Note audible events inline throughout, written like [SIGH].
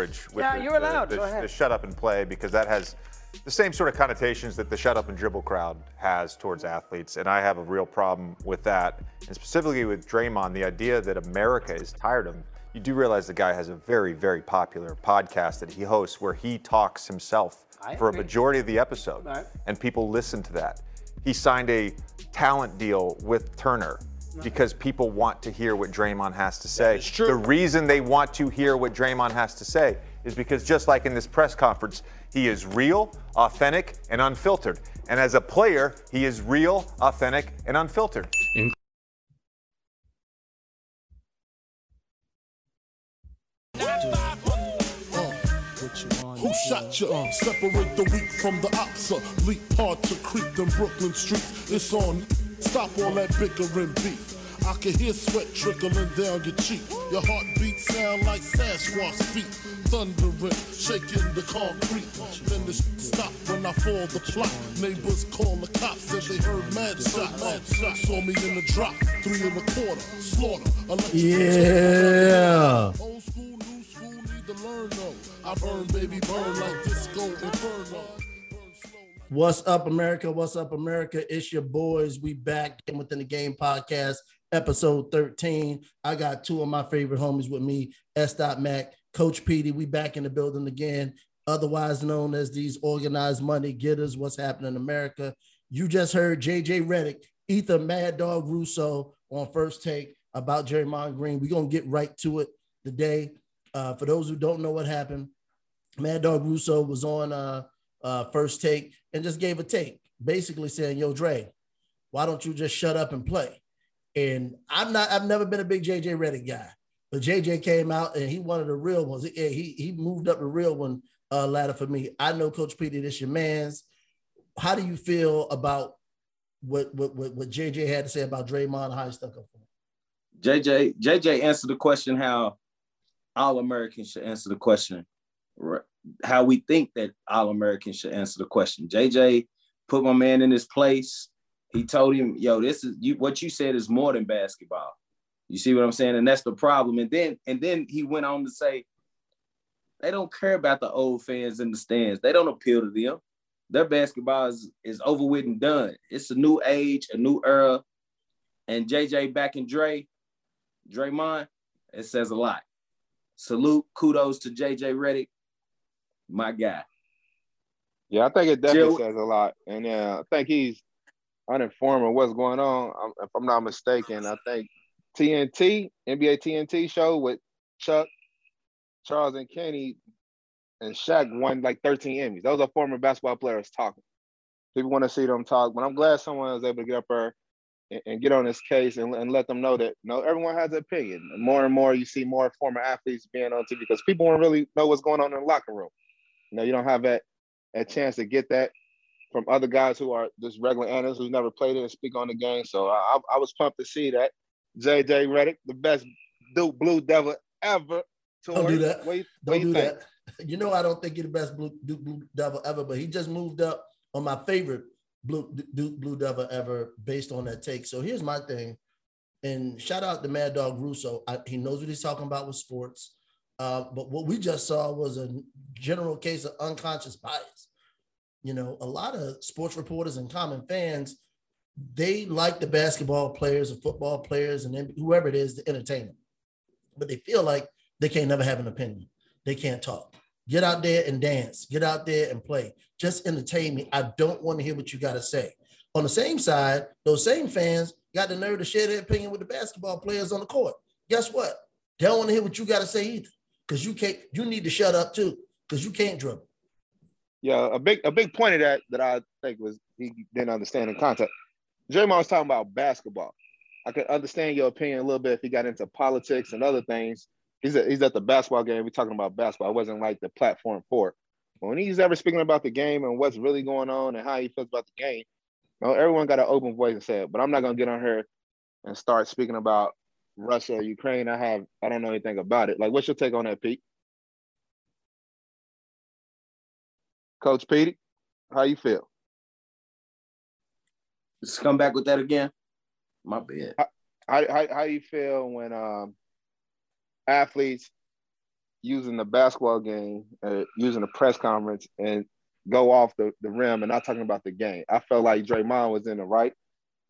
With yeah, the, you're allowed. The, Go the, ahead. the shut up and play because that has the same sort of connotations that the shut up and dribble crowd has towards athletes, and I have a real problem with that. And specifically with Draymond, the idea that America is tired of him. You do realize the guy has a very, very popular podcast that he hosts where he talks himself I for agree. a majority of the episode, Right. and people listen to that. He signed a talent deal with Turner. Because people want to hear what Draymond has to say. is true. The reason they want to hear what Draymond has to say is because just like in this press conference, he is real, authentic, and unfiltered. And as a player, he is real, authentic, and unfiltered. Who shot you? Separate the weak from the ops. Leap hard to creep them Brooklyn streets. It's on. Stop all that bickering beef. I can hear sweat trickling down your cheek. Your heartbeat sound like Sasquatch feet. Thundering, shaking the concrete. Then the sh- stop when I fall the plot. Neighbors call the cops, said they heard mad shots. Mad shots. Saw me in the drop, three and a quarter. Slaughter. Yeah. Old school, new school, need to learn though. I burn, baby, burn like disco inferno. What's up, America? What's up, America? It's your boys. We back in within the game podcast, episode 13. I got two of my favorite homies with me, S. Mac, Coach Petey. We back in the building again, otherwise known as these organized money getters. What's happening in America? You just heard JJ Redick, Ether Mad Dog Russo on first take about Jeremiah Green. We're gonna get right to it today. Uh, for those who don't know what happened, Mad Dog Russo was on uh, uh, first take and just gave a take, basically saying, "Yo, Dre, why don't you just shut up and play?" And I'm not. I've never been a big JJ Redick guy, but JJ came out and he wanted the real ones. He he, he moved up the real one uh, ladder for me. I know Coach Petey, this your man's. How do you feel about what what what, what JJ had to say about Draymond and how he stuck up for him? JJ JJ answered the question how all Americans should answer the question, how we think that all Americans should answer the question. JJ put my man in his place. He told him, "Yo, this is you. What you said is more than basketball." You see what I'm saying? And that's the problem. And then and then he went on to say, "They don't care about the old fans in the stands. They don't appeal to them. Their basketball is, is over with and done. It's a new age, a new era." And JJ back in Dre, Draymond, it says a lot. Salute, kudos to JJ Redick, my guy. Yeah, I think it definitely Jill- says a lot, and uh, I think he's uninformed of what's going on. If I'm not mistaken, I think TNT, NBA TNT show with Chuck, Charles, and Kenny, and Shaq won like 13 Emmys. Those are former basketball players talking. People want to see them talk, but I'm glad someone was able to get up there and, and get on this case and, and let them know that no, everyone has an opinion. And more and more, you see more former athletes being on TV because people don't really know what's going on in the locker room. You know, you don't have that a chance to get that from other guys who are just regular analysts who's never played it and speak on the game. So I, I was pumped to see that. JJ Redick, the best Duke Blue Devil ever. Don't do that. What, you- Don't do think? that. [LAUGHS] You know I don't think he's the best blue Duke Blue Devil ever, but he just moved up on my favorite blue Duke Blue Devil ever based on that take. So here's my thing, and shout out to Mad Dog Russo. I, he knows what he's talking about with sports. Uh, but what we just saw was a general case of unconscious bias. You know, a lot of sports reporters and common fans, they like the basketball players and football players and whoever it is to entertain them, but they feel like they can't never have an opinion. They can't talk. Get out there and dance. Get out there and play. Just entertain me. I don't want to hear what you got to say. On the same side, those same fans got the nerve to share their opinion with the basketball players on the court. Guess what? They don't want to hear what you got to say either. Because you can't, you need to shut up too. Because you can't dribble. Yeah, a big a big point of that that I think was he didn't understand in context. Draymond was talking about basketball. I could understand your opinion a little bit if he got into politics and other things. He's at, he's at the basketball game. We're talking about basketball. It wasn't like the platform for it. But when he's ever speaking about the game and what's really going on and how he feels about the game, you know, everyone got an open voice and said. But I'm not gonna get on here and start speaking about Russia Ukraine. I have I don't know anything about it. Like, what's your take on that, Pete? Coach Petey, how you feel? Just come back with that again. My bad. How, how, how you feel when um, athletes using the basketball game, uh, using the press conference, and go off the, the rim and not talking about the game. I felt like Draymond was in the right.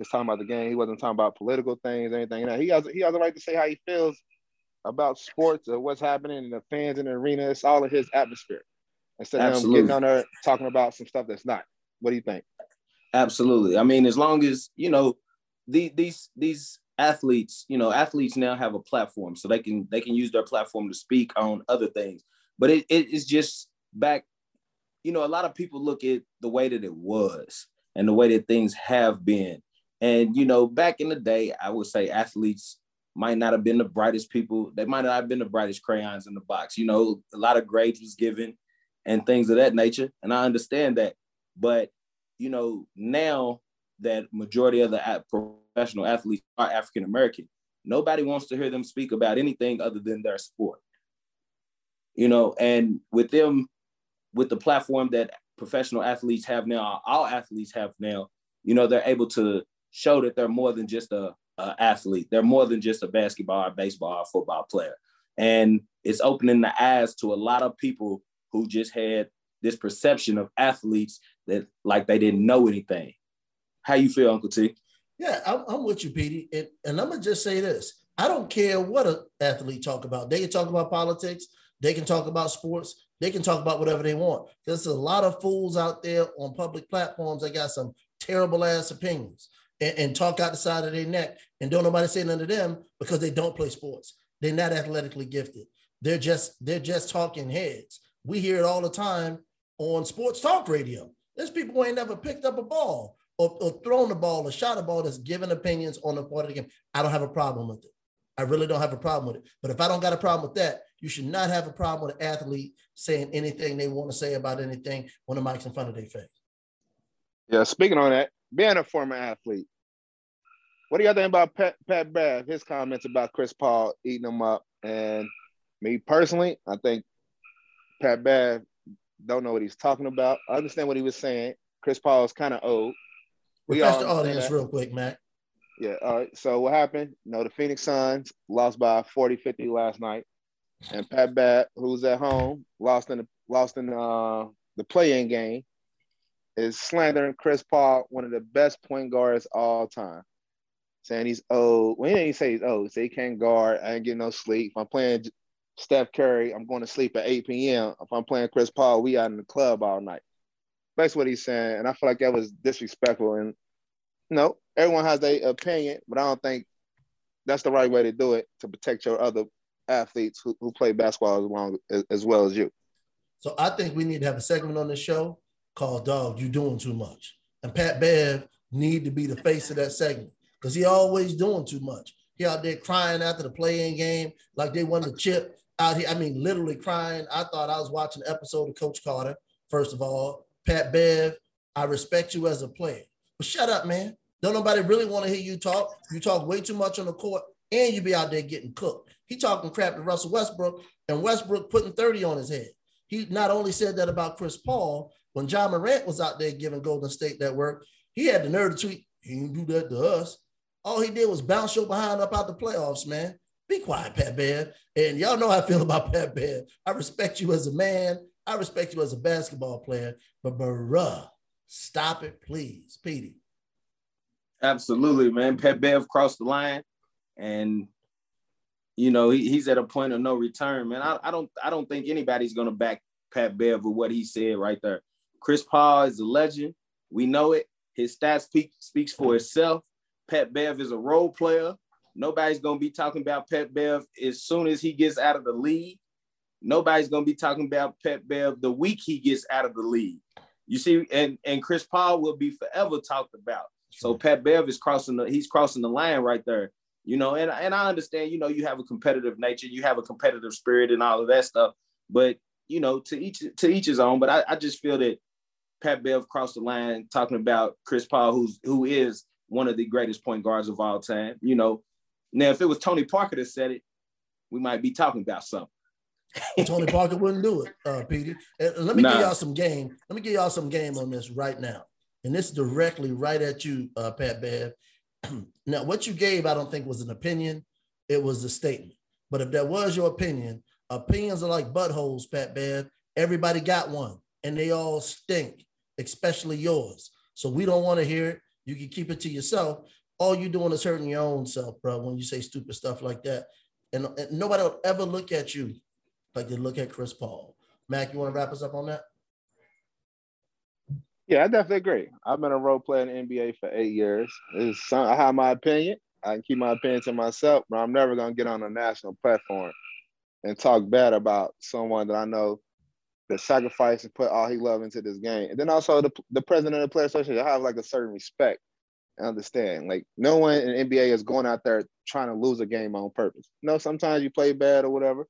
He's talking about the game. He wasn't talking about political things, anything. He has he has a right to say how he feels about sports or what's happening and the fans in the arena. It's all of his atmosphere. Instead of him getting on there talking about some stuff that's not. What do you think? Absolutely. I mean, as long as you know the, these these athletes, you know, athletes now have a platform, so they can they can use their platform to speak on other things. But it, it is just back. You know, a lot of people look at the way that it was and the way that things have been. And you know, back in the day, I would say athletes might not have been the brightest people. They might not have been the brightest crayons in the box. You know, a lot of grades was given and things of that nature. And I understand that. But you know, now that majority of the professional athletes are African American, nobody wants to hear them speak about anything other than their sport. You know, and with them, with the platform that professional athletes have now, all athletes have now, you know, they're able to show that they're more than just a, a athlete. They're more than just a basketball, or baseball, or football player. And it's opening the eyes to a lot of people who just had this perception of athletes that like they didn't know anything. How you feel, Uncle T? Yeah, I'm, I'm with you, Petey. And, and I'm gonna just say this: I don't care what an athlete talk about. They can talk about politics. They can talk about sports. They can talk about whatever they want. There's a lot of fools out there on public platforms that got some terrible ass opinions and, and talk out the side of their neck. And don't nobody say none to them because they don't play sports. They're not athletically gifted. They're just they're just talking heads. We hear it all the time on sports talk radio. There's people who ain't never picked up a ball or, or thrown a ball or shot a ball that's giving opinions on the part of the game. I don't have a problem with it. I really don't have a problem with it. But if I don't got a problem with that, you should not have a problem with an athlete saying anything they want to say about anything when the mic's in front of their face. Yeah, speaking on that, being a former athlete, what do y'all think about Pat, Pat Bev, his comments about Chris Paul eating him up? And me personally, I think Pat Bev don't know what he's talking about. I understand what he was saying. Chris Paul is kind of old. We Refresh the audience that. real quick, Matt. Yeah. All right. So what happened? You know, the Phoenix Suns lost by 40, 50 last night. And Pat Bat, who's at home, lost in the lost in uh, the play-in game, is slandering Chris Paul, one of the best point guards all time. Saying he's old. Well, he say he's old. Say he can't guard. I ain't getting no sleep. If I'm playing Steph Curry, I'm going to sleep at 8 p.m. If I'm playing Chris Paul, we out in the club all night. That's what he's saying. And I feel like that was disrespectful. And you know, everyone has their opinion, but I don't think that's the right way to do it to protect your other athletes who, who play basketball as, long, as, as well as you. So I think we need to have a segment on the show called Dog, You Doing Too Much. And Pat Bev need to be the face of that segment because he always doing too much. He out there crying after the play-in game like they won the chip out here. I mean, literally crying. I thought I was watching an episode of Coach Carter. First of all, Pat Bev, I respect you as a player, but shut up, man. Don't nobody really want to hear you talk. You talk way too much on the court, and you be out there getting cooked. He talking crap to Russell Westbrook, and Westbrook putting 30 on his head. He not only said that about Chris Paul, when Ja Morant was out there giving Golden State that work, he had the nerve to tweet, he didn't do that to us. All he did was bounce your behind up out the playoffs, man. Be quiet, Pat Bev. And y'all know how I feel [LAUGHS] about Pat Bev. I respect you as a man. I respect you as a basketball player. But bruh, stop it, please, Petey. Absolutely, man. Pat Bev crossed the line, and you know he, he's at a point of no return, man. I, I don't I don't think anybody's gonna back Pat Bev with what he said right there. Chris Paul is a legend. We know it. His stats speak, speaks for itself. Pat Bev is a role player. Nobody's gonna be talking about Pat Bev as soon as he gets out of the league. Nobody's gonna be talking about Pat Bev the week he gets out of the league. You see, and and Chris Paul will be forever talked about. So Pat Bev is crossing the he's crossing the line right there. You know, and and I understand. You know, you have a competitive nature, you have a competitive spirit, and all of that stuff. But you know, to each to each his own. But I, I just feel that Pat Bev crossed the line talking about Chris Paul, who's who is one of the greatest point guards of all time. You know, now, if it was Tony Parker that said it, we might be talking about something. Tony Parker wouldn't do it, uh, Petey. And let me nah. give y'all some game. Let me give y'all some game on this right now. And this directly right at you, uh, Pat Bev. [CLEARS THROAT] now, what you gave, I don't think was an opinion. It was a statement. But if that was your opinion, Opinions are like buttholes, Pat Bev. Everybody got one, and they all stink, especially yours. So we don't want to hear it. You can keep it to yourself. All you're doing is hurting your own self, bro, when you say stupid stuff like that. And, and nobody will ever look at you like they look at Chris Paul. Mac, you want to wrap us up on that? Yeah, I definitely agree. I've been a role player in the NBA for eight years. Some, I have my opinion. I can keep my opinion to myself, but I'm never gonna get on a national platform and talk bad about someone that I know that sacrificed and put all he loved into this game. And then also the, the president of the player association, I have like a certain respect and understand. Like no one in NBA is going out there trying to lose a game on purpose. You know, sometimes you play bad or whatever.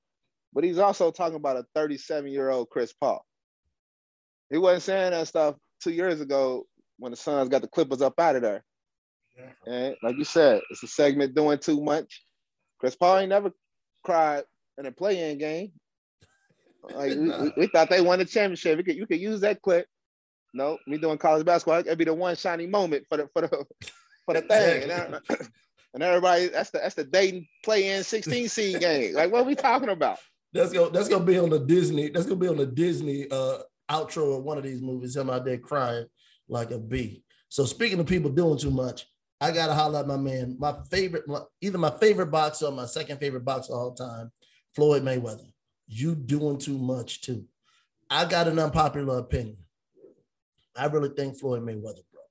But he's also talking about a 37 year old Chris Paul. He wasn't saying that stuff two years ago when the Suns got the Clippers up out of there. And like you said, it's a segment doing too much. Chris Paul ain't never cried in a play-in game. Like [LAUGHS] we, we, thought they won the championship. Could you could use that clip. No, me doing college basketball, it'd be the one shiny moment for the for the for the thing. And, [LAUGHS] and everybody, that's the that's the Dayton play-in 16 seed game. Like what are we talking about? That's gonna that's gonna be on the Disney. That's gonna be on the Disney uh outro of one of these movies. Him out there crying like a bee. So speaking of people doing too much, I gotta holler at my man, my favorite, either my favorite boxer or my second favorite boxer all time, Floyd Mayweather. You doing too much too. I got an unpopular opinion. I really think Floyd Mayweather broke.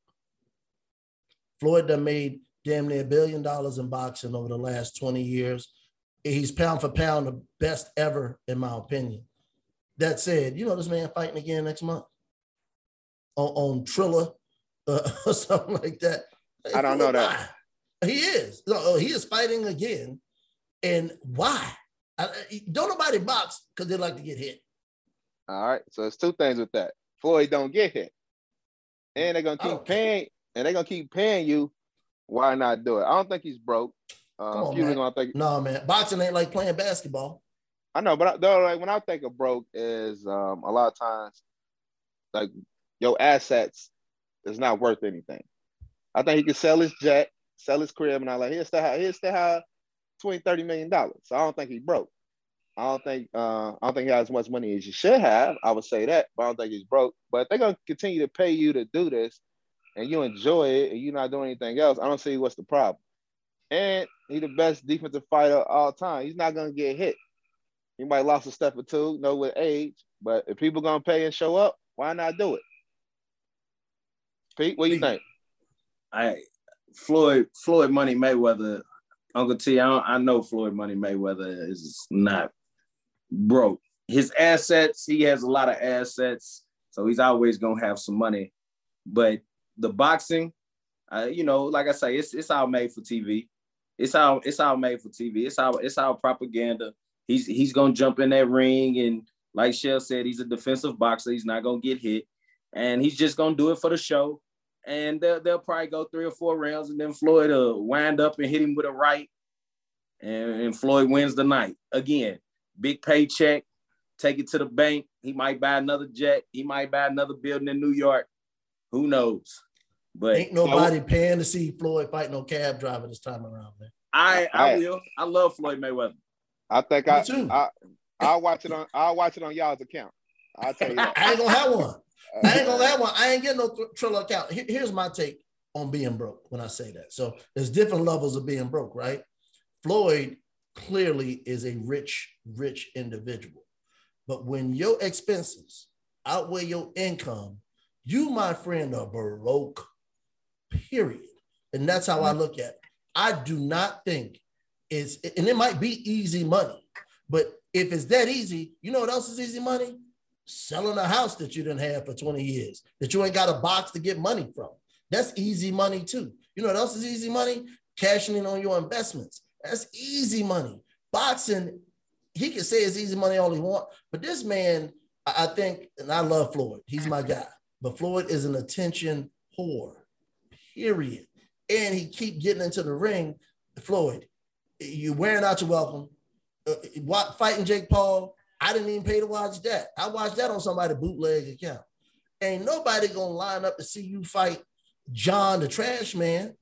Floyd done made damn near a billion dollars in boxing over the last 20 years. He's pound for pound the best ever, in my opinion. That said, you know this man fighting again next month on, on Triller uh, [LAUGHS] or something like that. I don't know that. He is. No, he is fighting again. And why? I, don't nobody box because they like to get hit. All right. So it's two things with that. Floyd don't get hit. And they're gonna keep paying, and they're gonna keep paying you. Why not do it? I don't think he's broke. Um, Come on, man. Gonna think, no, man. Boxing ain't like playing basketball. I know, but I, though, like when I think of broke is um, a lot of times, like your assets is not worth anything. I think he could sell his jet, sell his crib, and I like he'll still have he'll still have 20, 30 million dollars. So I don't think he broke. I don't think uh, I don't think he has as much money as you should have. I would say that, but I don't think he's broke. But if they're gonna continue to pay you to do this, and you enjoy it, and you're not doing anything else, I don't see what's the problem. And he's the best defensive fighter of all time. He's not gonna get hit. He might lost a step or two, know with age, but if people gonna pay and show up, why not do it? Pete, what do you think? I Floyd Floyd Money Mayweather, Uncle T. I, I know Floyd Money Mayweather is not broke. His assets, he has a lot of assets, so he's always gonna have some money. But the boxing, uh, you know, like I say, it's it's all made for TV. It's all it's all made for TV. It's all it's all propaganda. He's he's gonna jump in that ring and like Shell said, he's a defensive boxer. He's not gonna get hit, and he's just gonna do it for the show and they'll, they'll probably go three or four rounds, and then Floyd will wind up and hit him with a right, and, and Floyd wins the night again. Big paycheck, take it to the bank. He might buy another jet. He might buy another building in New York. Who knows? But ain't nobody paying to see Floyd fight no cab driver this time around, man. I I, I will. I love Floyd Mayweather. I think I, too. I I'll watch it on I'll watch it on y'all's account. I'll tell you. [LAUGHS] I ain't gonna have one. I ain't gonna that one. I ain't getting no th- Triller account. Here, here's my take on being broke when I say that. So there's different levels of being broke, right? Floyd clearly is a rich, rich individual. But when your expenses outweigh your income, you, my friend, are broke, period. And that's how I look at it. I do not think it's, and it might be easy money, but if it's that easy, you know what else is easy money? Selling a house that you didn't have for 20 years, that you ain't got a box to get money from. That's easy money too. You know what else is easy money? Cashing in on your investments. That's easy money. Boxing, he can say it's easy money all he want, but this man, I think, and I love Floyd. He's my guy. But Floyd is an attention whore, period. And he keep getting into the ring. Floyd, you wearing out your welcome. Uh, fighting Jake Paul, I didn't even pay to watch that. I watched that on somebody's bootleg account. Ain't nobody gonna line up to see you fight John the Trash Man.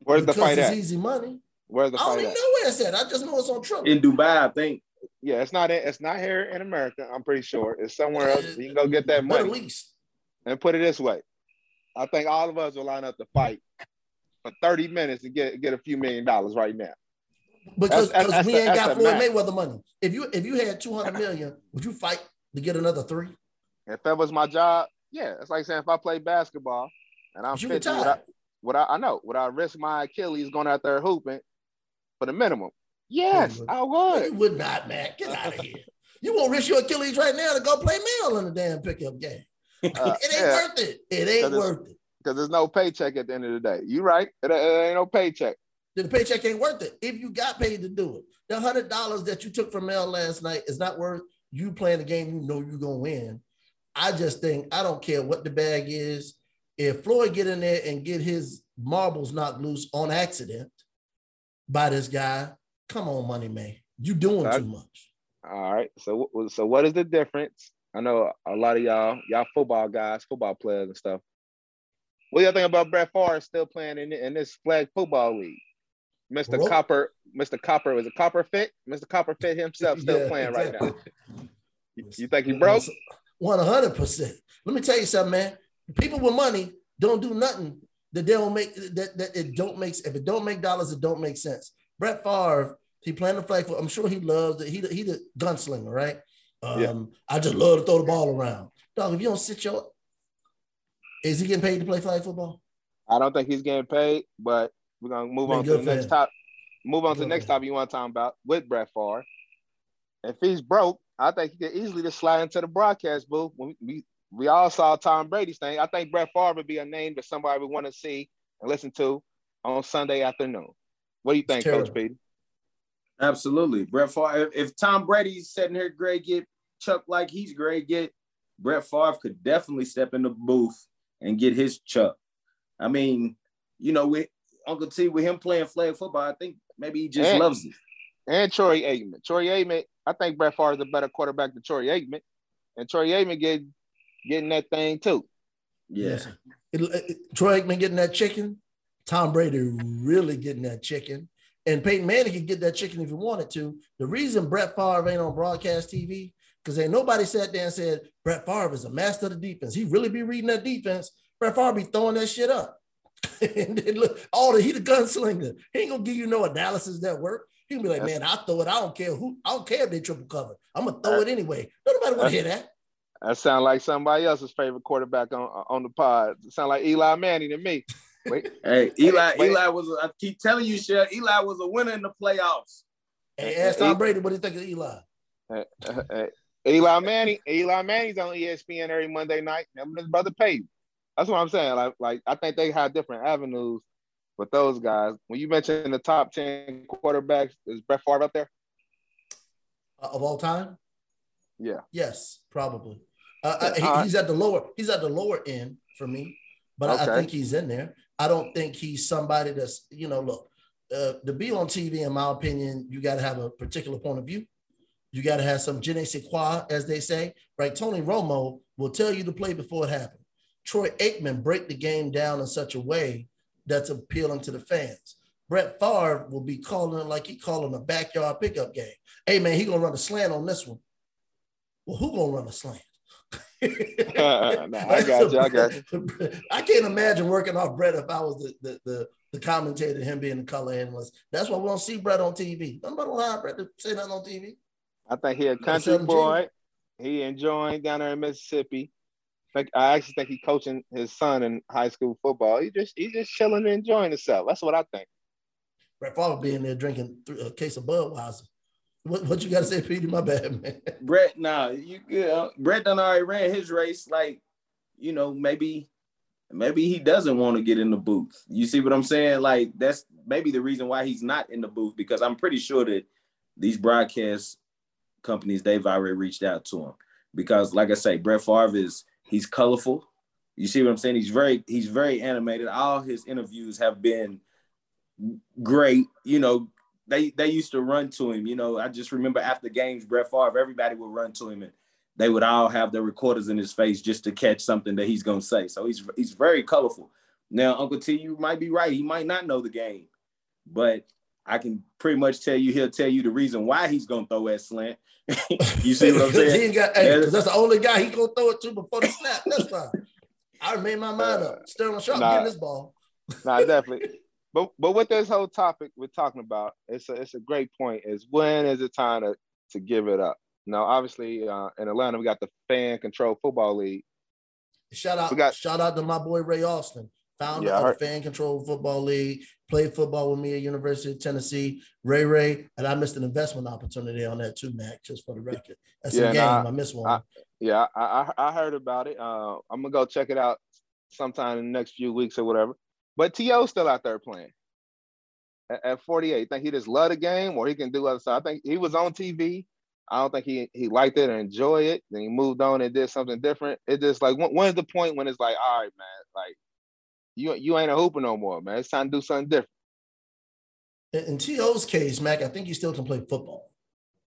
Where's the fight it's at? easy money. Where's the I don't even at? know where it's at. I just know it's on Trump. In Dubai, I think. Yeah, it's not. It's not here in America. I'm pretty sure it's somewhere else. You can go get that [LAUGHS] money. Middle East. And put it this way, I think all of us will line up to fight for 30 minutes and get get a few million dollars right now. Because That's- because we ain't that's got Floyd. Mayweather money. If you if you had 200 million, would you fight to get another three? If that was my job, yeah, it's like saying if I play basketball and I'm But you 50, would I, would I, I know, would I risk my Achilles going out there hooping for the minimum? Yes, would. I No, would. you would not, man. Get out of [LAUGHS] here. You won't risk your Achilles right now to go play Mel in the damn pickup game. Uh, [LAUGHS] It ain't yeah, worth it. It ain't worth it. because there's no paycheck at the end of the day. You right? It, it ain't no paycheck. The paycheck ain't worth it. If you got paid to do it, the hundred dollars that you took from Mel last night is not worth you playing the game you know you're gonna win. I just think I don't care what the bag is. If Floyd get in there and get his marbles knocked loose on accident by this guy, come on, money man, you doing too much. All right. So so what is the difference? I know a lot of y'all, y'all football guys, football players and stuff. What do y'all think about Brett Favre still playing in, in this flag football league? Mr. Well- Copper, Mr. Copper, is a Copper Fit? Mr. Copper Fit himself still Yeah, playing right now. You, you think he broke? One hundred percent. Let me tell you something, man. People with money don't do nothing that they don't make that, that it don't make if it don't make dollars, it don't make sense. Brett Favre, he playing the flag for. I'm sure he loves it. He the- he the gunslinger, right? Um, Yeah. I just love to throw the ball around. Dog, if you don't sit your, is he getting paid to play flag football? I don't think he's getting paid, but we're gonna move Man, on to the for next top. Move on to the next for topic you want to talk about with Brett Favre. If he's broke, I think he could easily just slide into the broadcast booth. We, we, we all saw Tom Brady's thing. I think Brett Favre would be a name that somebody would want to see and listen to on Sunday afternoon. What do you think. Coach Peter? Absolutely. Brett Favre, if, if Tom Brady's sitting here, great get Chuck like he's great get, Brett Favre could definitely step in the booth and get his Chuck. I mean, you know, with Uncle T, with him playing flag football, I think maybe he just And- loves it. And Troy Aikman. Troy Aikman, I think Brett Favre is a better quarterback than Troy Aikman. And Troy Aikman get, getting that thing too. Yeah. Listen, it- it- Troy Aikman getting that chicken, Tom Brady really getting that chicken, and Peyton Manning could get that chicken if he wanted to. The reason Brett Favre ain't on broadcast TV because ain't nobody sat there and said Brett Favre is a master of the defense. He really be reading that defense. Brett Favre be throwing that shit up. [LAUGHS] and then look, all the he the gunslinger. He ain't gonna give you no analysis that work. He gonna be like, man, I throw it. I don't care who. I don't care if they triple cover. I'm gonna throw it anyway. Nobody want to hear that. That sound like somebody else's favorite quarterback on on the pod. It sound like Eli Manning to me. [LAUGHS] Wait, Hey, Eli, wait. Eli was, I keep telling you, Shell, Eli was a winner in the playoffs. And ask Tom Brady what he think of Eli. uh, uh, Eli Manning, Eli Manning's on ESPN every Monday night. Him and his brother Peyton. That's what I'm saying. Like, like I think they have different avenues with those guys. When you mentioned the top ten quarterbacks, is Brett Favre up there? Uh, of all time? Yeah. Yes, probably. Uh, uh, he- he's at the lower. He's at the lower end for me, but I- I think he's in there. I don't think he's somebody that's you know. Look, uh, to be on TV, in my opinion, you got to have a particular point of view. You got to have some je ne sais quoi, as they say. Right? Tony Romo will tell you to play before it happened. Troy Aikman break the game down in such a way that's appealing to the fans. Brett Favre will be calling it like he calling a backyard pickup game. Hey man, he gonna run a slant on this one. Well, who gonna run a slant? [LAUGHS] Nah, I got you, I got you. [LAUGHS] I can't imagine working off Brett if I was the the, the, the commentator, him being the color analyst. That's why we don't see Brett on TV. Nobody don't hire Brett to say nothing on TV. I think he a country boy. He enjoying down there in Mississippi. Like I actually think he's coaching his son in high school football. He just he's just chilling and enjoying himself. That's what I think. Brett Favre being there drinking th- a case of Budweiser. What, what you got to say, Petey? My bad, man. Brett, nah, you good. Uh, Brett done already ran his race. Like, you know, maybe, maybe he doesn't want to get in the booth. You see what I'm saying? Like, that's maybe the reason why he's not in the booth because I'm pretty sure that these broadcast companies they've already reached out to him because, like I say, Brett Favre is he's colorful. You see what I'm saying? He's very he's very animated. All his interviews have been great. You know, they they used to run to him. You know, I just remember after games, Brett Favre, everybody would run to him and they would all have their recorders in his face just to catch something that he's gonna say. So he's he's very colorful. Now, Uncle T, you might be right. He might not know the game, but I can pretty much tell you he'll tell you the reason why he's gonna throw that slant. [LAUGHS] you see what I'm [LAUGHS] saying? got, hey, that's the only guy he gonna throw it to before the snap. That's fine. I made my mind up. Sterling Sharpe Nah. getting this ball. Nah, definitely. [LAUGHS] But but with this whole topic we're talking about, it's a it's a great point. Is when is it time to to give it up? Now, obviously, uh, in Atlanta, we got the fan control football league. Shout out, We got- shout out to my boy Ray Austin, founder Yeah, of the Fan Control Football League. Played football with me at University of Tennessee. Ray Ray, and I missed an investment opportunity on that too, Mac. Just for the record, that's Yeah, a game. nah, I missed one. I- Yeah, I, I I heard about it. Uh, I'm gonna go check it out sometime in the next few weeks or whatever. But T.O. still out there playing at, at 48. Think he just loved the game, or he can do other stuff. I think he was on TV. I don't think he he liked it or enjoy it. Then he moved on and did something different. It just like when, when's the point when it's like, all right, man, like you you ain't a hooper no more, man. It's time to do something different. In, in T.O.'s case, Mac, I think he still can play football.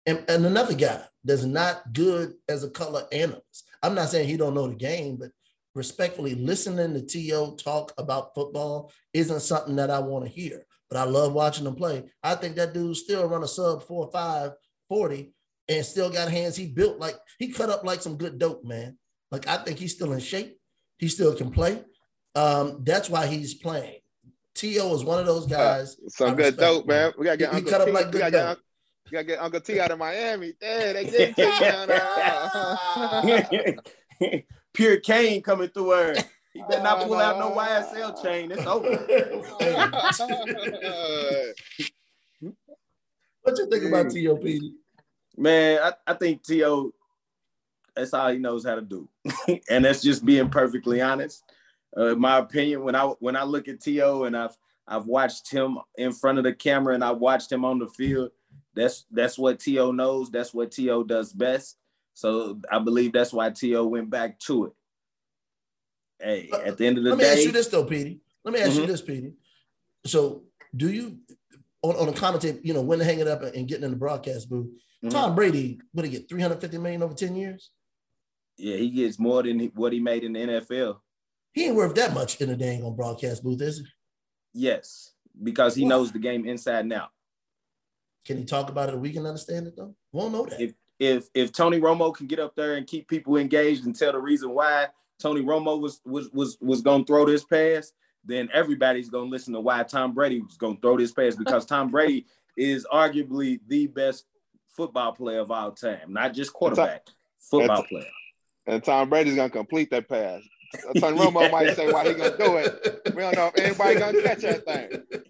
And, and another guy that's not good as a color analyst. I'm not saying he don't know the game, but respectfully, listening to T.O. talk about football isn't something that I want to hear. But I love watching him play. I think that dude still run a sub 4 5 40 and still got hands. He built like he cut up like some good dope, man. Like I think he's still in shape. He still can play. Um, that's why he's playing. T.O. is one of those guys. Some I good respect dope, man. We gotta get He- he Uncle cut up T. like we gotta get, dope. We gotta get Uncle T out of Miami. Damn, they [LAUGHS] did take down. [LAUGHS] Pure Kane coming through her. He better not pull out no YSL chain. It's over. [LAUGHS] what you think about T.O. Man, I, I think T.O. that's all he knows how to do. and that's just being perfectly honest. Uh, in my opinion, when I when I look at T.O. and I've I've watched him in front of the camera and I watched him on the field, that's that's what T.O. knows. That's what T.O. does best. So I believe that's why T.O. went back to it. Hey, at the end of the day, Let me ask you this though, Petey. Let me ask you Mhm. this, Petey. So, do you on, on a commentator, you know, when hanging up and getting in the broadcast booth, Mhm. Tom Brady, would he get 350 million over 10 years? yeah, he gets more than what he made in the NFL. He ain't worth that much in a dang on broadcast booth, is he? Yes, because he Why? knows the game inside and out. Can he talk about it? We can understand it though. We won't know that. If if if Tony Romo can get up there and keep people engaged and tell the reason why Tony Romo was was was was gonna throw this pass, then everybody's gonna listen to why Tom Brady was gonna throw this pass because Tom Brady is arguably the best football player of all time, not just quarterback, football That's- player. and Tom Brady's gonna complete that pass. Tony [LAUGHS] Romo might say why he gonna do it. We don't know if anybody gonna catch that thing.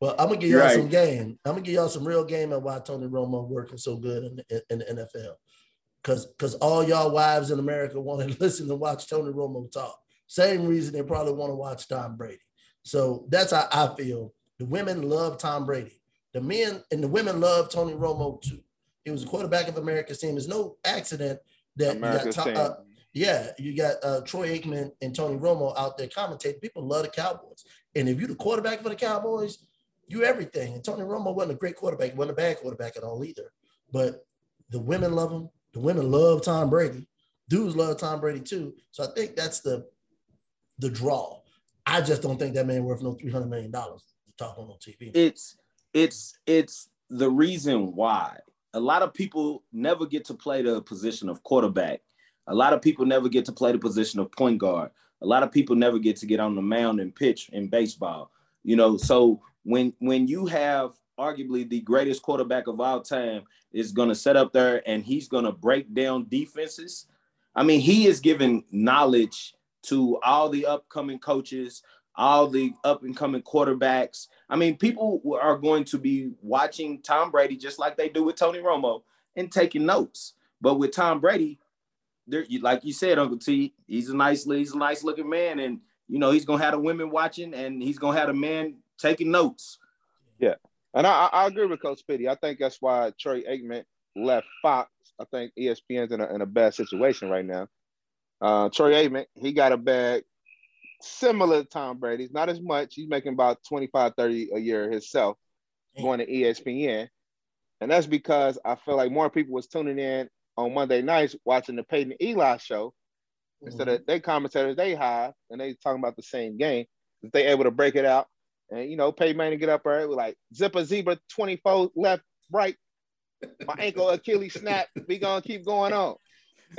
Well, I'm gonna give y'all Right. some game. I'm gonna give y'all some real game on why Tony Romo working so good in the, in the NFL. Cause, cause all y'all wives in America want to [LAUGHS] listen and watch Tony Romo talk. Same reason they probably want to watch Tom Brady. So that's how I feel. The women love Tom Brady. The men and the women love Tony Romo too. He was a quarterback of America's team. It's no accident that America's you got team. To- uh, yeah, you got uh, Troy Aikman and Tony Romo out there commentating. People love the Cowboys. And if you're the quarterback for the Cowboys, you everything. And Tony Romo wasn't a great quarterback, he wasn't a bad quarterback at all either. But the women love him. The women love Tom Brady. Dudes love Tom Brady too. So I think that's the the draw. I just don't think that man worth no three hundred million dollars to talk on on TV. it's it's it's the reason why a lot of people never get to play the position of quarterback a lot of people never get to play the position of point guard a lot of people never get to get on the mound and pitch in baseball you know so when when you have arguably the greatest quarterback of all time is going to set up there and he's going to break down defenses i mean he is giving knowledge to all the upcoming coaches all the up and coming quarterbacks. I mean, people are going to be watching Tom Brady just like they do with Tony Romo and taking notes. But with Tom Brady, there, like you said, Uncle T, he's a nice, he's a nice looking man, and you know he's gonna have the women watching, and he's gonna have the man taking notes. Yeah, and I, I I agree with Coach Petey. I think that's why Troy Aikman left Fox. I think ESPN's in a, in a bad situation right now. Uh, Troy Aikman, he got a bag similar to Tom Brady's, not as much. He's making about 25, 30 a year himself going to ESPN. And that's because I feel like more people was tuning in on Monday nights watching the Peyton Eli show instead of they commentators they hire and they talking about the same game. If they able to break it out and you know, Peyton Manning get up there with like zipper zebra 24 left, right, my ankle Achilles snap. We gonna keep going on.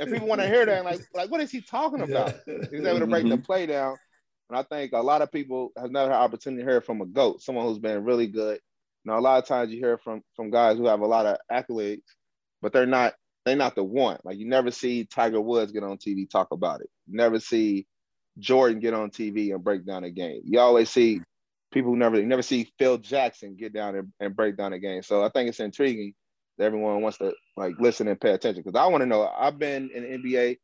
And people want to hear that, like, like what is he talking about? Yeah. He's able to break the mm-hmm. play down. And I think a lot of people have never had opportunity to hear from a GOAT, someone who's been really good. You know, a lot of times you hear from from guys who have a lot of accolades, but they're not they're not the one. Like you never see Tiger Woods get on TV talk about it. You never see Jordan get on TV and break down a game. You always see people who never you never see Phil Jackson get down and, and break down a game. So I think it's intriguing that everyone wants to like listen and pay attention because I want to know. I've been in the NBA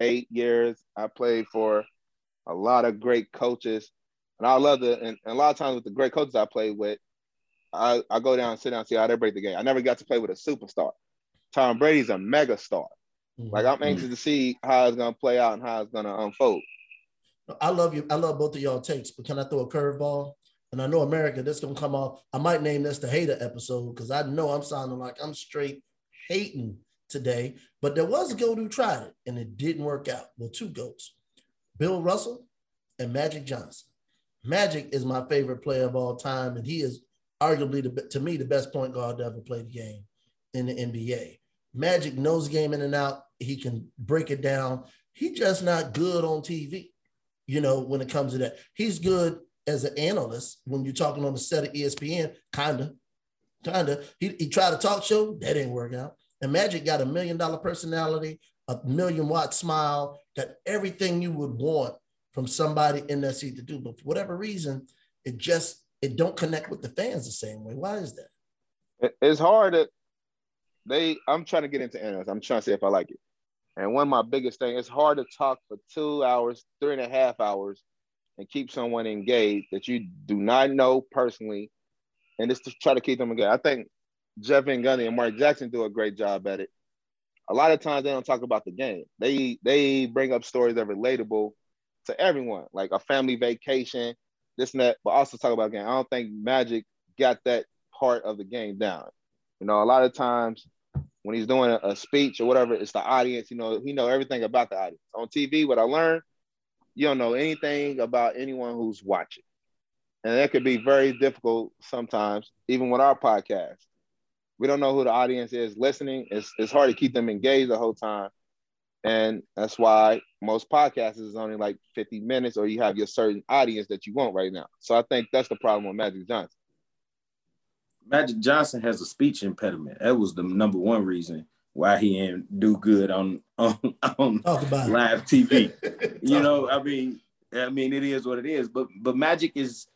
eight years. I played for a lot of great coaches, and I love the and, and a lot of times with the great coaches I played with, I, I go down and sit down see how they break the game. I never got to play with a superstar. Tom Brady's a mega star. Mm-hmm. Like I'm anxious to see how it's gonna play out and how it's gonna unfold. I love you. I love both of y'all takes, but can I throw a curveball? And I know America, this gonna come off. I might name this the hater episode because I know I'm sounding like I'm straight hating today. But there was a goat who tried it and it didn't work out. Well, two goats, Bill Russell and Magic Johnson. Magic is my favorite player of all time, and he is arguably the, to me the best point guard to ever play the game in the NBA. Magic knows game in and out. He can break it down. He's just not good on TV. You know, when it comes to that, he's good as an analyst when you're talking on the set of ESPN, kinda, kinda. He, he tried a talk show, that didn't work out. And Magic got a million dollar personality, a million watt smile, got everything you would want from somebody in that seat to do. But for whatever reason, it just it don't connect with the fans the same way. Why is that? It's hard they I'm trying to get into analysts. I'm trying to see if I like it. And one of my biggest things, it's hard to talk for two hours, three and a half hours and keep someone engaged that you do not know personally, and just to try to keep them engaged. I think Jeff Van Gundy and Mark Jackson do a great job at it. A lot of times they don't talk about the game. They they bring up stories that are relatable to everyone, like a family vacation, this and that, but also talk about game. I don't think Magic got that part of the game down. You know, a lot of times when he's doing a, speech or whatever, it's the audience. You know, he know everything about the audience. On TV, what I learned you don't know anything about anyone who's watching. And that could be very difficult sometimes, even with our podcast. We don't know who the audience is listening. It's, it's hard to keep them engaged the whole time. And that's why most podcasts is only like 50 minutes, or you have your certain audience that you want right now. So I think that's the problem with Magic Johnson. Magic Johnson has a speech impediment. That was the number one reason why he ain't do good on on, on live TV. [LAUGHS] you know, I mean, I mean, it is what it is. But but Magic is,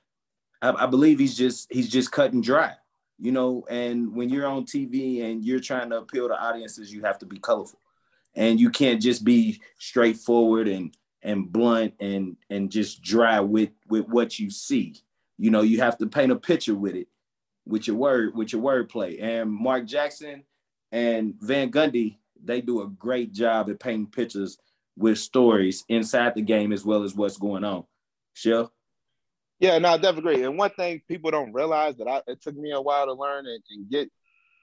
I, I believe he's just he's just cut and dry. You know, and when you're on TV and you're trying to appeal to audiences, you have to be colorful, and you can't just be straightforward and and blunt and and just dry with with what you see. You know, you have to paint a picture with it, with your word, with your wordplay. And Mark Jackson and Van Gundy, they do a great job at painting pictures with stories inside the game as well as what's going on. Sure. Yeah, no, I definitely agree. And one thing people don't realize that I, it took me a while to learn and, and get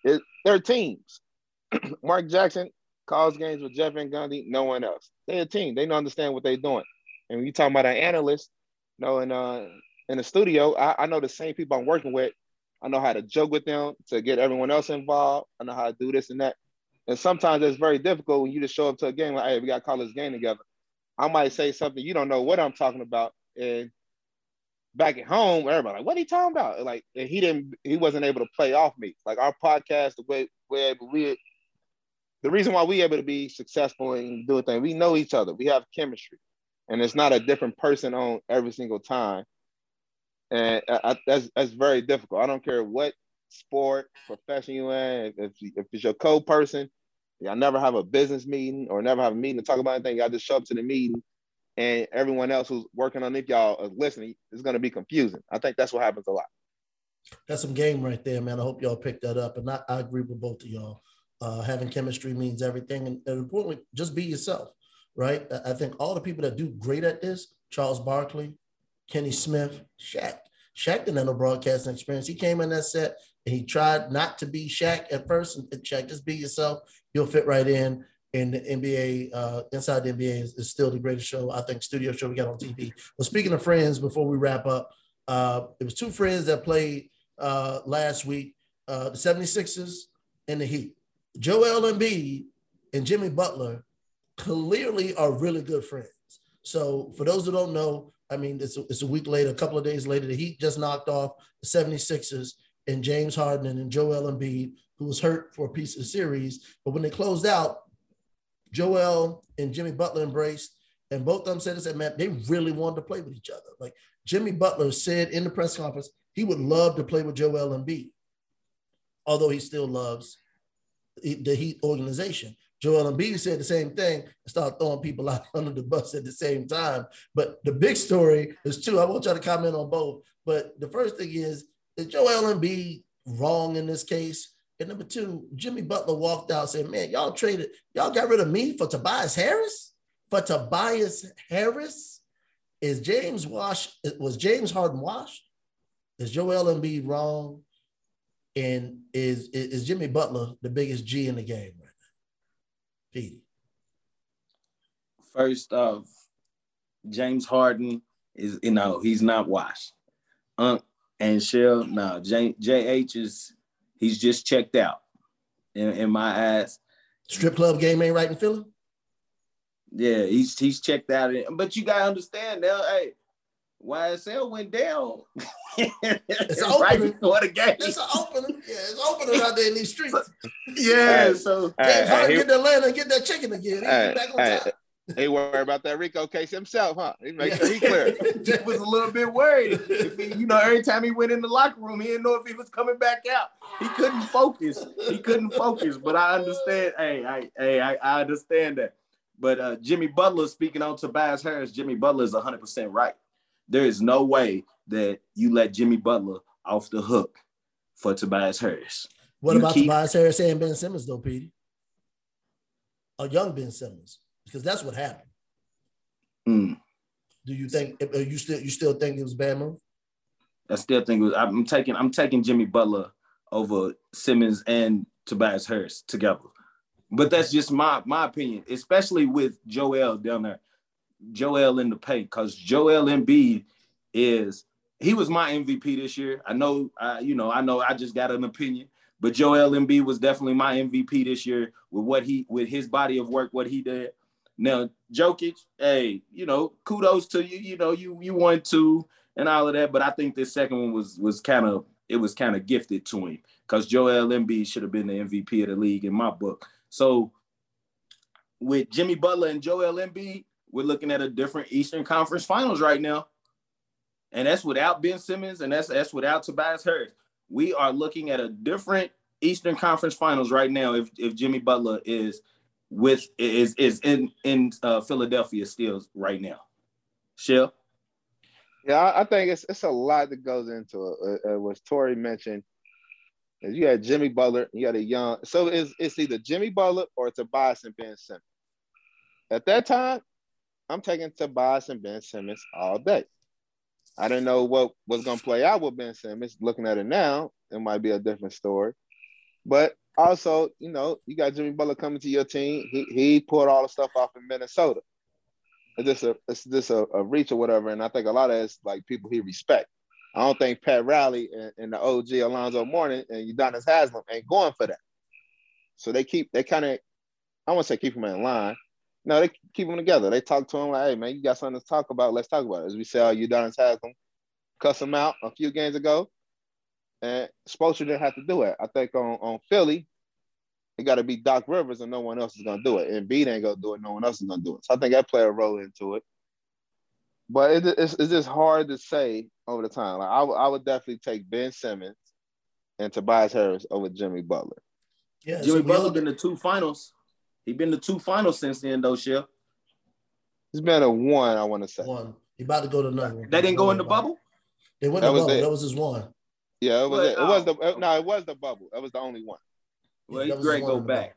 it, they're teams. [CLEARS THROAT] Mark Jackson calls games with Jeff Van Gundy, no one else. They're a team. They don't understand what they're doing. And when you talk about an analyst, you know, in uh in the studio, I, I know the same people I'm working with I know how to joke with them to get everyone else involved. I know how to do this and that. And sometimes it's very difficult when you just show up to a game like, hey, we got to call this game together. I might say something you don't know what I'm talking about, and back at home, everybody like, what are you talking about? Like and he didn't, he wasn't able to play off me. Like our podcast, the way we're able, we, the reason why we able to be successful and do a thing, we know each other. We have chemistry, and it's not a different person on every single time and I, that's that's very difficult. I don't care what sport profession you in. If if it's your co-person, y'all never have a business meeting or never have a meeting to talk about anything. Y'all just show up to the meeting, and everyone else who's working on it, y'all is listening. It's going to be confusing. I think that's what happens a lot. That's some game right there, man. I hope y'all picked that up, and I, I agree with both of y'all. Uh, having chemistry means everything, and, and importantly, just be yourself. Right? I think all the people that do great at this, Charles Barkley, Kenny Smith, Shaq. Shaq didn't have no broadcasting experience. He came in that set and he tried not to be Shaq at first. And Shaq, just be yourself. You'll fit right in. And the NBA, uh, Inside the NBA is, is, still the greatest show, I think, studio show we got on TV. Well, speaking of friends, before we wrap up, Uh, it was two friends that played uh, last week, uh, the 76ers and the Heat. Joel Embiid and Jimmy Butler clearly are really good friends. So for those who don't know, I mean, it's a, it's a week later, a couple of days later, the Heat just knocked off the 76ers and James Harden and Joel Embiid, who was hurt for a piece of the series. But when they closed out, Joel and Jimmy Butler embraced, and both of them said, "said man, they really wanted to play with each other." Like Jimmy Butler said in the press conference, he would love to play with Joel Embiid, although he still loves the Heat organization. Joel Embiid said the same thing and throwing people [LAUGHS] out under the bus at the same time. But the big story is two. I want y'all to comment on both. But the first thing is, is Joel Embiid wrong in this case? And number two, Jimmy Butler walked out saying, Man, y'all traded, y'all got rid of me for Tobias Harris? For Tobias Harris? Is James Wash, was James Harden washed? Is Joel Embiid wrong? And is, is Jimmy Butler the biggest G in the game? Petey. First off, James Harden is, you know, he's not washed. Um, and Shell, no, J, JH is he's just checked out in, in my eyes. Strip club game ain't right in Philly. Yeah, he's he's checked out. But you gotta understand now, hey, YSL went down. it's [LAUGHS] right before the game. It's an opening. Yeah, it's opening out there in these streets. [LAUGHS] yeah, so James Harden get to Atlanta and get that chicken again. Hey, back on hey, top. He worried about that RICO case himself, huh? He make sure he clear. [LAUGHS] he was a little bit worried. He, you know, every time he went in the locker room, he didn't know if he was coming back out. He couldn't focus. He couldn't focus. But I understand. Hey, I, hey, I, I understand that. But uh, Jimmy Butler, speaking on Tobias Harris, Jimmy Butler is 100% right. There is no way that you let Jimmy Butler off the hook for Tobias Harris. What you about keep... Tobias Harris and Ben Simmons, though, Pete? A young Ben Simmons because that's what happened. Mm. Do you think you still you still think it was bad move? I still think it was. I'm taking I'm taking Jimmy Butler over Simmons and Tobias Harris together. But that's just my my opinion, especially with Joel down there, Joel in the paint, because Joel Embiid is he was my MVP this year. I know, I, you know, I know I just got an opinion, but Joel Embiid was definitely my MVP this year with what he with his body of work, what he did. Now, Jokic, hey, you know, kudos to you. You know, you you won two and all of that, but I think this second one was was kind of it was kind of gifted to him because Joel Embiid should have been the MVP of the league in my book. So with Jimmy Butler and Joel Embiid, we're looking at a different Eastern Conference Finals right now, and that's without Ben Simmons and that's that's without Tobias Harris. We are looking at a different Eastern Conference Finals right now if if Jimmy Butler is with is is in in uh, Philadelphia still right now. Shell. Yeah, I think it's it's a lot that goes into it. Uh, uh, what Tory mentioned is you had Jimmy Butler, you had a young. So it's it's either Jimmy Butler or Tobias and Ben Simmons. At that time, I'm taking Tobias and Ben Simmons all day. I didn't know what was going to play out with Ben Simmons. Looking at it now, it might be a different story. But also, you know, you got Jimmy Butler coming to your team. He he pulled all the stuff off in Minnesota. It's just a it's just a, a reach or whatever. And I think a lot of it's like people he respect. I don't think Pat Riley and, and the OG Alonzo Mourning and Udonis Haslem ain't going for that. So they keep they kind of I want to say keep him in line. No, they keep them together. They talk to him like, hey man, you got something to talk about. Let's talk about it. As we saw oh, Udonis them, cuss him out a few games ago. And Spoelstra didn't have to do it. I think on, on Philly, it got to be Doc Rivers and no one else is going to do it. And Beat ain't going to do it. No one else is going to do it. So I think that play a role into it. But it, it's, it's just hard to say over the time. Like I, w- I would definitely take Ben Simmons and Tobias Harris over Jimmy Butler. Yeah, Jimmy so Butler been to two finals. He been to two finals since then, though, Shell. He's been a one, I want to say. One. He about to go to another. They didn't go in the bubble? They went that the bubble. It. That was his one. Yeah, it was. But, it. it was the uh, no, it was the bubble. That was the only one. Well, yeah, he's great. Go back.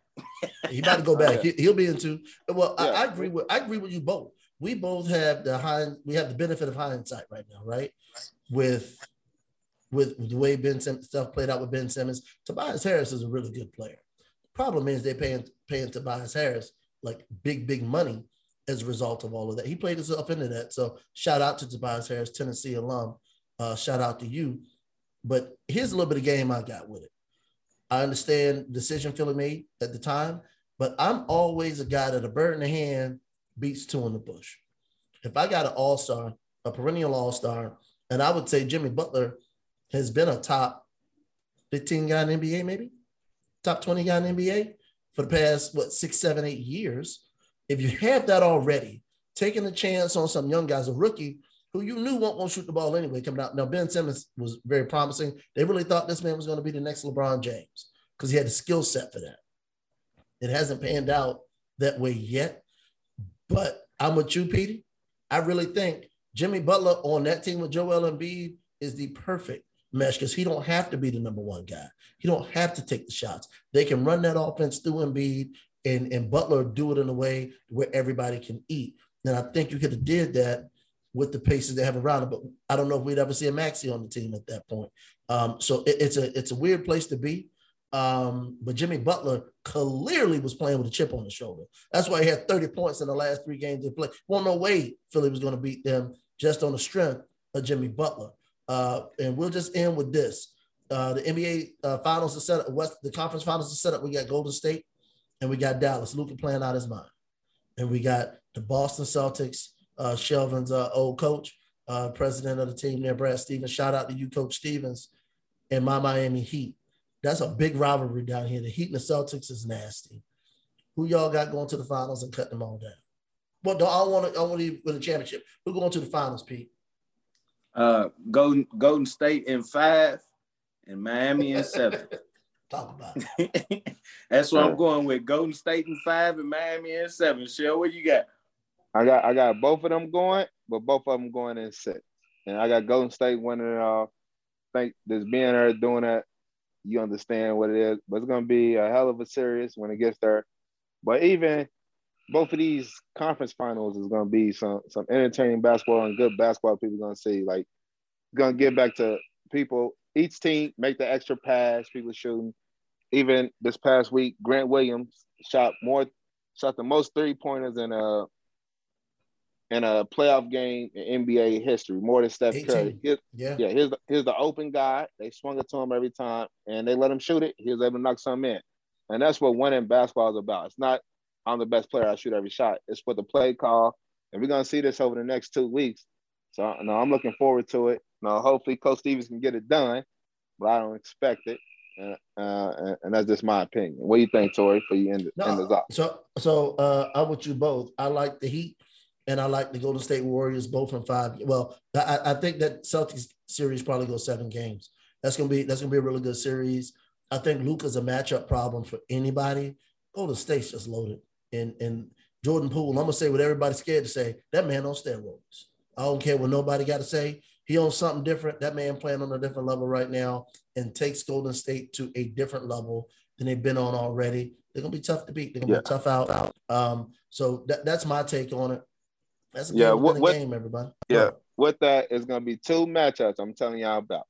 he about to go back. [LAUGHS] He, will be into. Well, yeah. I, I, agree with I agree with you both. We both have the high. We have the benefit of hindsight right now, right? With with the way Ben Simmons stuff played out with Ben Simmons, Tobias Harris is a really good player. Problem is they're paying paying Tobias Harris like big big money as a result of all of that. He played himself into that. So shout out to Tobias Harris, Tennessee alum. Uh, shout out to you. But here's a little bit of game I got with it. I understand decision feeling made at the time, but I'm always a guy that a bird in the hand beats two in the bush. If I got an all star, a perennial all star, and I would say Jimmy Butler has been a top 15 guy in NBA, maybe top 20 guy in NBA for the past, what, six, seven, eight years. If you have that already, taking a chance on some young guys, a rookie who you knew won't, won't shoot the ball anyway coming out. Now, Ben Simmons was very promising. They really thought this man was going to be the next LeBron James because he had the skill set for that. It hasn't panned out that way yet. But I'm with you, Petey. I really think Jimmy Butler on that team with Joel Embiid is the perfect mesh because he don't have to be the number one guy. He don't have to take the shots. They can run that offense through Embiid and, and Butler do it in a way where everybody can eat. And I think you could have did that with the paces they have around it. But I don't know if we'd ever see a Maxey on the team at that point. Um, so it, it's a it's a weird place to be. Um, but Jimmy Butler clearly was playing with a chip on his shoulder. That's why he had 30 points in the last three games they played. Well, no way Philly was going to beat them just on the strength of Jimmy Butler. Uh, and we'll just end with this. Uh, the NBA uh, finals are set up, West, the conference finals are set up. We got Golden State and we got Dallas. Luka playing out his mind. And we got the Boston Celtics, uh, Shelvin's uh, old coach, uh, president of the team there, Brad Stevens. Shout out to you, Coach Stevens, and my Miami Heat. That's a big rivalry down here. The Heat and the Celtics is nasty. Who y'all got going to the finals and cutting them all down? Well, I want to. I want to win the championship. Who going to the finals, Pete? Uh, Golden Golden State in five, and Miami in seven. [LAUGHS] Talk about it. [LAUGHS] That's what I'm going with. Golden State in five and Miami in seven. Shell, what you got? I got I got both of them going, but both of them going in six. And I got Golden State winning it all. I think this being there doing that you understand what it is. But it's going to be a hell of a series when it gets there. But even both of these conference finals is going to be some some entertaining basketball and good basketball people going to see. Like, going to get back to people. Each team make the extra pass. People shooting. Even this past week, Grant Williams shot more, shot the most three pointers in a in a playoff game in NBA history, more than Steph 18. Curry. yeah, yeah. Here's the, here's the open guy. They swung it to him every time, and they let him shoot it. He was able to knock some in, and that's what winning basketball is about. It's not I'm the best player. I shoot every shot. It's for the play call, and we're gonna see this over the next two weeks. So no, I'm looking forward to it. Now, hopefully, Coach Stevens can get it done, but I don't expect it. Uh, uh, and that's just my opinion. What do you think, Tory? For you end, no, end this off. So, so uh, I'm with you both. I like the Heat and I like the Golden State Warriors both in five. Well, I, I think that Celtics series probably goes seven games. That's gonna be that's gonna be a really good series. I think Luka's a matchup problem for anybody. Golden State's just loaded, and and Jordan Poole. I'm gonna say what everybody's scared to say. That man on steroids. I don't care what nobody got to say. He on something different. That man playing on a different level right now, and takes Golden State to a different level than they've been on already. They're gonna be tough to beat. They're gonna yeah. be tough out. Um, so that, that's my take on it. That's a yeah, what, what, game, everybody. Yeah, with that is going to be two matchups. I'm telling y'all about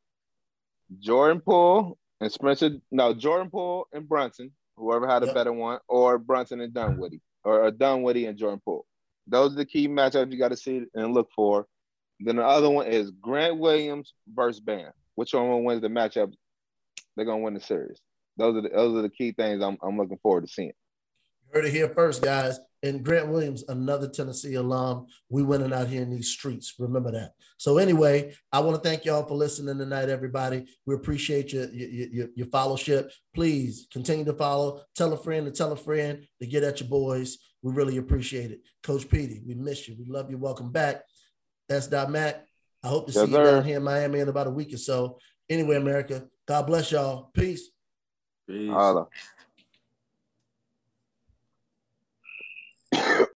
Jordan Poole and Spencer. No, Jordan Poole and Brunson, whoever had a yep. better one, or Brunson and Dinwiddie, or, or Dinwiddie and Jordan Poole. Those are the key matchups you got to see and look for. Then the other one is Grant Williams versus Bam. Which one wins the matchup? They're gonna win the series. Those are the, those are the key things I'm, I'm looking forward to seeing. You Heard it here first, guys and Grant Williams, another Tennessee alum. We winning out here in these streets. Remember that. So anyway, I want to thank y'all for listening tonight, everybody. We appreciate your your, your, your fellowship. Please continue to follow. Tell a friend to tell a friend to get at your boys. We really appreciate it. Coach Petey, we miss you. We love you. Welcome back. That's Dot Mac. I hope to yes, see you down here in Miami in about a week or so. Anyway, America, God bless y'all. Peace. Peace.